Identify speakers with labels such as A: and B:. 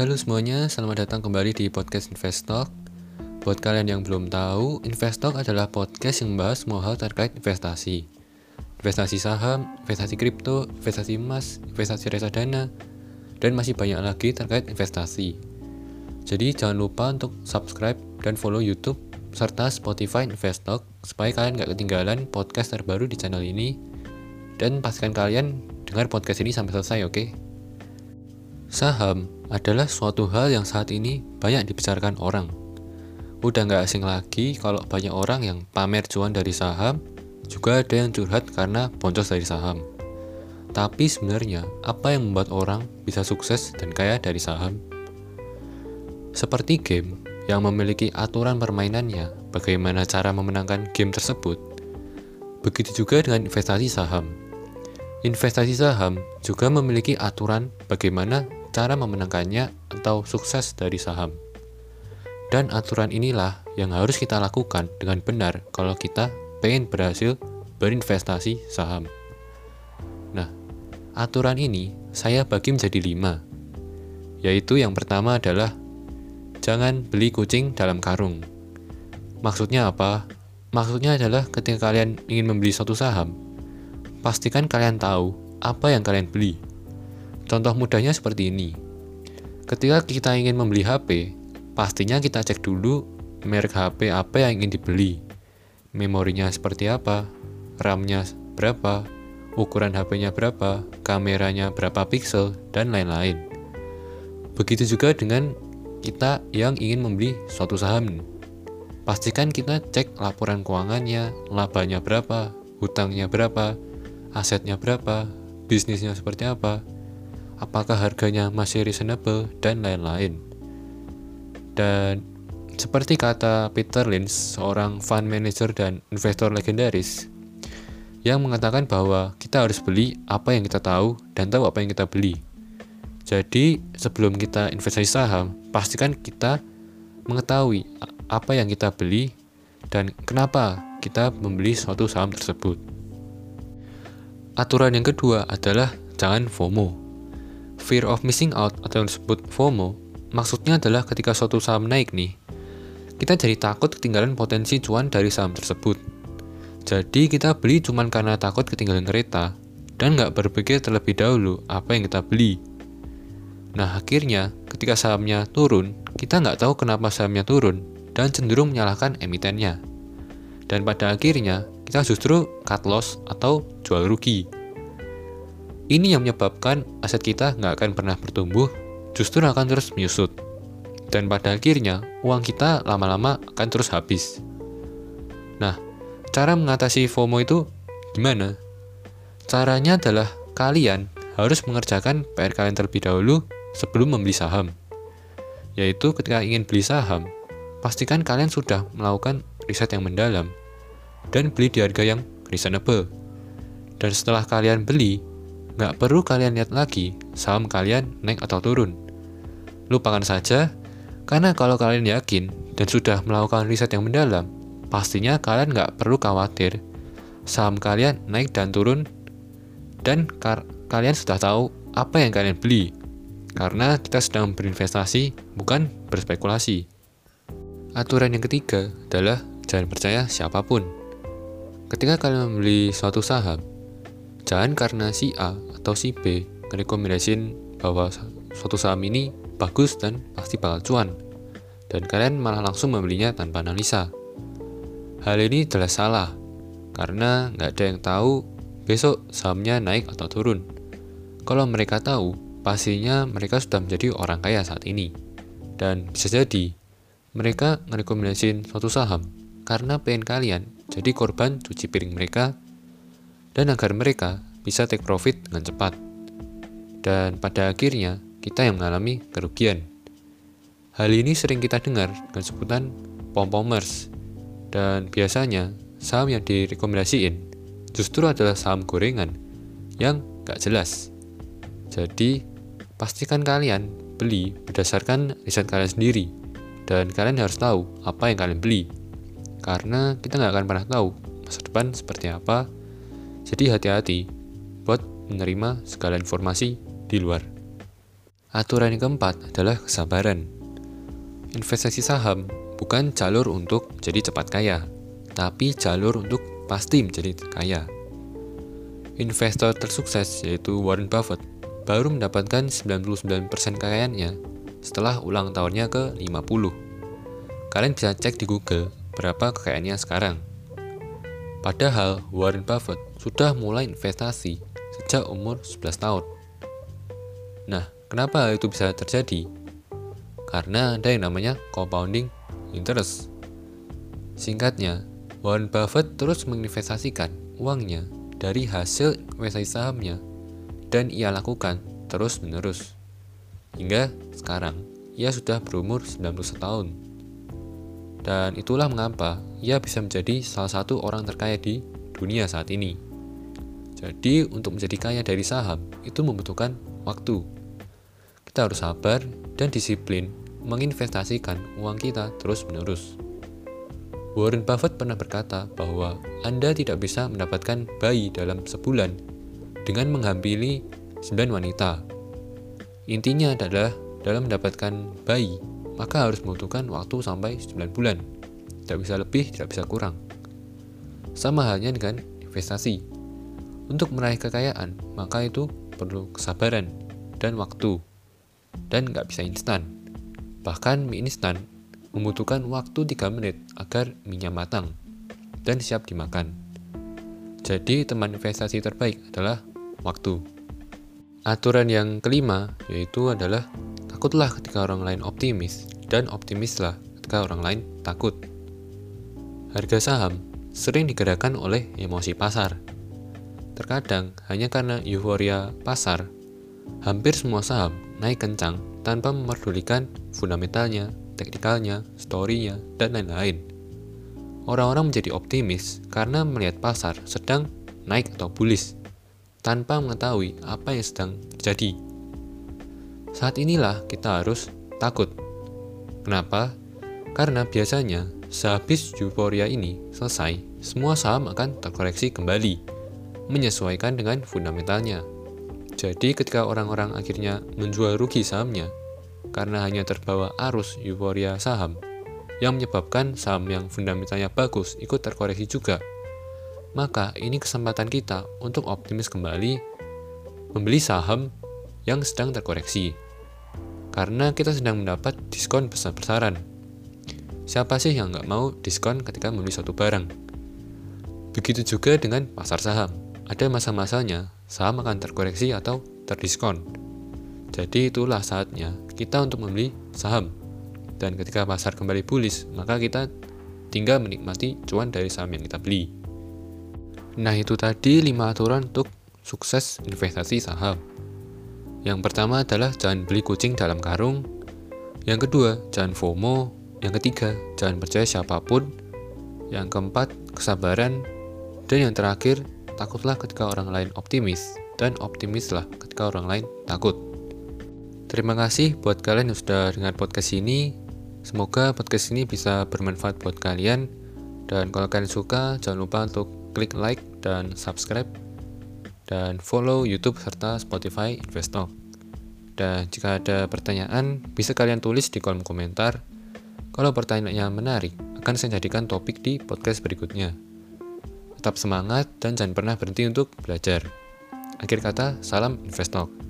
A: Halo semuanya, selamat datang kembali di podcast Investalk. Buat kalian yang belum tahu, Investalk adalah podcast yang membahas semua hal terkait investasi. Investasi saham, investasi kripto, investasi emas, investasi reksadana, dan masih banyak lagi terkait investasi. Jadi jangan lupa untuk subscribe dan follow YouTube serta Spotify Investalk supaya kalian gak ketinggalan podcast terbaru di channel ini dan pastikan kalian dengar podcast ini sampai selesai, oke? Okay? Saham adalah suatu hal yang saat ini banyak dibicarakan orang. Udah nggak asing lagi kalau banyak orang yang pamer cuan dari saham, juga ada yang curhat karena boncos dari saham. Tapi sebenarnya, apa yang membuat orang bisa sukses dan kaya dari saham? Seperti game yang memiliki aturan permainannya, bagaimana cara memenangkan game tersebut. Begitu juga dengan investasi saham. Investasi saham juga memiliki aturan bagaimana cara memenangkannya atau sukses dari saham. Dan aturan inilah yang harus kita lakukan dengan benar kalau kita pengen berhasil berinvestasi saham. Nah, aturan ini saya bagi menjadi lima, yaitu yang pertama adalah jangan beli kucing dalam karung. Maksudnya apa? Maksudnya adalah ketika kalian ingin membeli suatu saham, pastikan kalian tahu apa yang kalian beli Contoh mudahnya seperti ini. Ketika kita ingin membeli HP, pastinya kita cek dulu merek HP apa yang ingin dibeli. Memorinya seperti apa, RAM-nya berapa, ukuran HP-nya berapa, kameranya berapa pixel, dan lain-lain. Begitu juga dengan kita yang ingin membeli suatu saham. Pastikan kita cek laporan keuangannya, labanya berapa, hutangnya berapa, asetnya berapa, bisnisnya seperti apa, apakah harganya masih reasonable, dan lain-lain. Dan seperti kata Peter Lynch, seorang fund manager dan investor legendaris, yang mengatakan bahwa kita harus beli apa yang kita tahu dan tahu apa yang kita beli. Jadi, sebelum kita investasi saham, pastikan kita mengetahui apa yang kita beli dan kenapa kita membeli suatu saham tersebut. Aturan yang kedua adalah jangan FOMO. Fear of missing out atau yang disebut FOMO, maksudnya adalah ketika suatu saham naik nih, kita jadi takut ketinggalan potensi cuan dari saham tersebut. Jadi kita beli cuma karena takut ketinggalan kereta, dan nggak berpikir terlebih dahulu apa yang kita beli. Nah akhirnya, ketika sahamnya turun, kita nggak tahu kenapa sahamnya turun, dan cenderung menyalahkan emitennya. Dan pada akhirnya, kita justru cut loss atau jual rugi. Ini yang menyebabkan aset kita nggak akan pernah bertumbuh, justru akan terus menyusut. Dan pada akhirnya, uang kita lama-lama akan terus habis. Nah, cara mengatasi FOMO itu gimana? Caranya adalah kalian harus mengerjakan PR kalian terlebih dahulu sebelum membeli saham. Yaitu ketika ingin beli saham, pastikan kalian sudah melakukan riset yang mendalam dan beli di harga yang reasonable. Dan setelah kalian beli, Nggak perlu kalian lihat lagi saham kalian naik atau turun. Lupakan saja, karena kalau kalian yakin dan sudah melakukan riset yang mendalam, pastinya kalian nggak perlu khawatir saham kalian naik dan turun dan kalian sudah tahu apa yang kalian beli karena kita sedang berinvestasi bukan berspekulasi. Aturan yang ketiga adalah jangan percaya siapa pun. Ketika kalian membeli suatu saham, jangan karena si A atau si B merekomendasiin bahwa suatu saham ini bagus dan pasti bakal cuan, dan kalian malah langsung membelinya tanpa analisa. Hal ini jelas salah, karena nggak ada yang tahu besok sahamnya naik atau turun. Kalau mereka tahu, pastinya mereka sudah menjadi orang kaya saat ini. Dan bisa jadi, mereka merekomendasiin suatu saham karena pengen kalian jadi korban cuci piring mereka dan agar mereka bisa take profit dengan cepat. Dan pada akhirnya, kita yang mengalami kerugian. Hal ini sering kita dengar dengan sebutan pom-pomers. Dan biasanya, saham yang direkomendasiin justru adalah saham gorengan yang gak jelas. Jadi, pastikan kalian beli berdasarkan riset kalian sendiri. Dan kalian harus tahu apa yang kalian beli. Karena kita nggak akan pernah tahu masa depan seperti apa. Jadi hati-hati buat menerima segala informasi di luar. Aturan yang keempat adalah kesabaran. Investasi saham bukan jalur untuk jadi cepat kaya, tapi jalur untuk pasti menjadi kaya. Investor tersukses yaitu Warren Buffett baru mendapatkan 99% kekayaannya setelah ulang tahunnya ke 50. Kalian bisa cek di Google berapa kekayaannya sekarang. Padahal Warren Buffett sudah mulai investasi sejak umur 11 tahun. Nah, kenapa itu bisa terjadi? Karena ada yang namanya compounding interest. Singkatnya, Warren Buffett terus menginvestasikan uangnya dari hasil investasi sahamnya dan ia lakukan terus-menerus. Hingga sekarang, ia sudah berumur 91 tahun. Dan itulah mengapa ia bisa menjadi salah satu orang terkaya di dunia saat ini. Jadi, untuk menjadi kaya dari saham itu membutuhkan waktu. Kita harus sabar dan disiplin menginvestasikan uang kita terus-menerus. Warren Buffett pernah berkata bahwa Anda tidak bisa mendapatkan bayi dalam sebulan dengan menghampiri 9 wanita. Intinya adalah dalam mendapatkan bayi, maka harus membutuhkan waktu sampai 9 bulan. Tidak bisa lebih, tidak bisa kurang. Sama halnya dengan investasi. Untuk meraih kekayaan, maka itu perlu kesabaran dan waktu. Dan nggak bisa instan. Bahkan mie instan membutuhkan waktu 3 menit agar minyak matang dan siap dimakan. Jadi teman investasi terbaik adalah waktu. Aturan yang kelima yaitu adalah takutlah ketika orang lain optimis dan optimislah ketika orang lain takut. Harga saham sering digerakkan oleh emosi pasar. Terkadang hanya karena euforia pasar, hampir semua saham naik kencang tanpa memerdulikan fundamentalnya teknikalnya, story-nya, dan lain-lain. Orang-orang menjadi optimis karena melihat pasar sedang naik atau bullish, tanpa mengetahui apa yang sedang terjadi. Saat inilah kita harus takut. Kenapa? Karena biasanya sehabis euforia ini selesai, semua saham akan terkoreksi kembali, menyesuaikan dengan fundamentalnya. Jadi ketika orang-orang akhirnya menjual rugi sahamnya, karena hanya terbawa arus euforia saham yang menyebabkan saham yang fundamentalnya bagus ikut terkoreksi juga. Maka ini kesempatan kita untuk optimis kembali membeli saham yang sedang terkoreksi. Karena kita sedang mendapat diskon besar-besaran. Siapa sih yang nggak mau diskon ketika membeli suatu barang? Begitu juga dengan pasar saham. Ada masa-masanya saham akan terkoreksi atau terdiskon. Jadi itulah saatnya kita untuk membeli saham. Dan ketika pasar kembali bullish, maka kita tinggal menikmati cuan dari saham yang kita beli. Nah itu tadi 5 aturan untuk sukses investasi saham. Yang pertama adalah jangan beli kucing dalam karung. Yang kedua, jangan FOMO. Yang ketiga, jangan percaya siapa pun. Yang keempat, kesabaran. Dan yang terakhir, takutlah ketika orang lain optimis. Dan optimislah ketika orang lain takut. Terima kasih buat kalian yang sudah dengar podcast ini. Semoga podcast ini bisa bermanfaat buat kalian. Dan kalau kalian suka, jangan lupa untuk klik like dan subscribe. Dan follow YouTube serta Spotify Investor. Dan jika ada pertanyaan, bisa kalian tulis di kolom komentar. Kalau pertanyaannya menarik, akan saya jadikan topik di podcast berikutnya. Tetap semangat dan jangan pernah berhenti untuk belajar. Akhir kata, salam investor.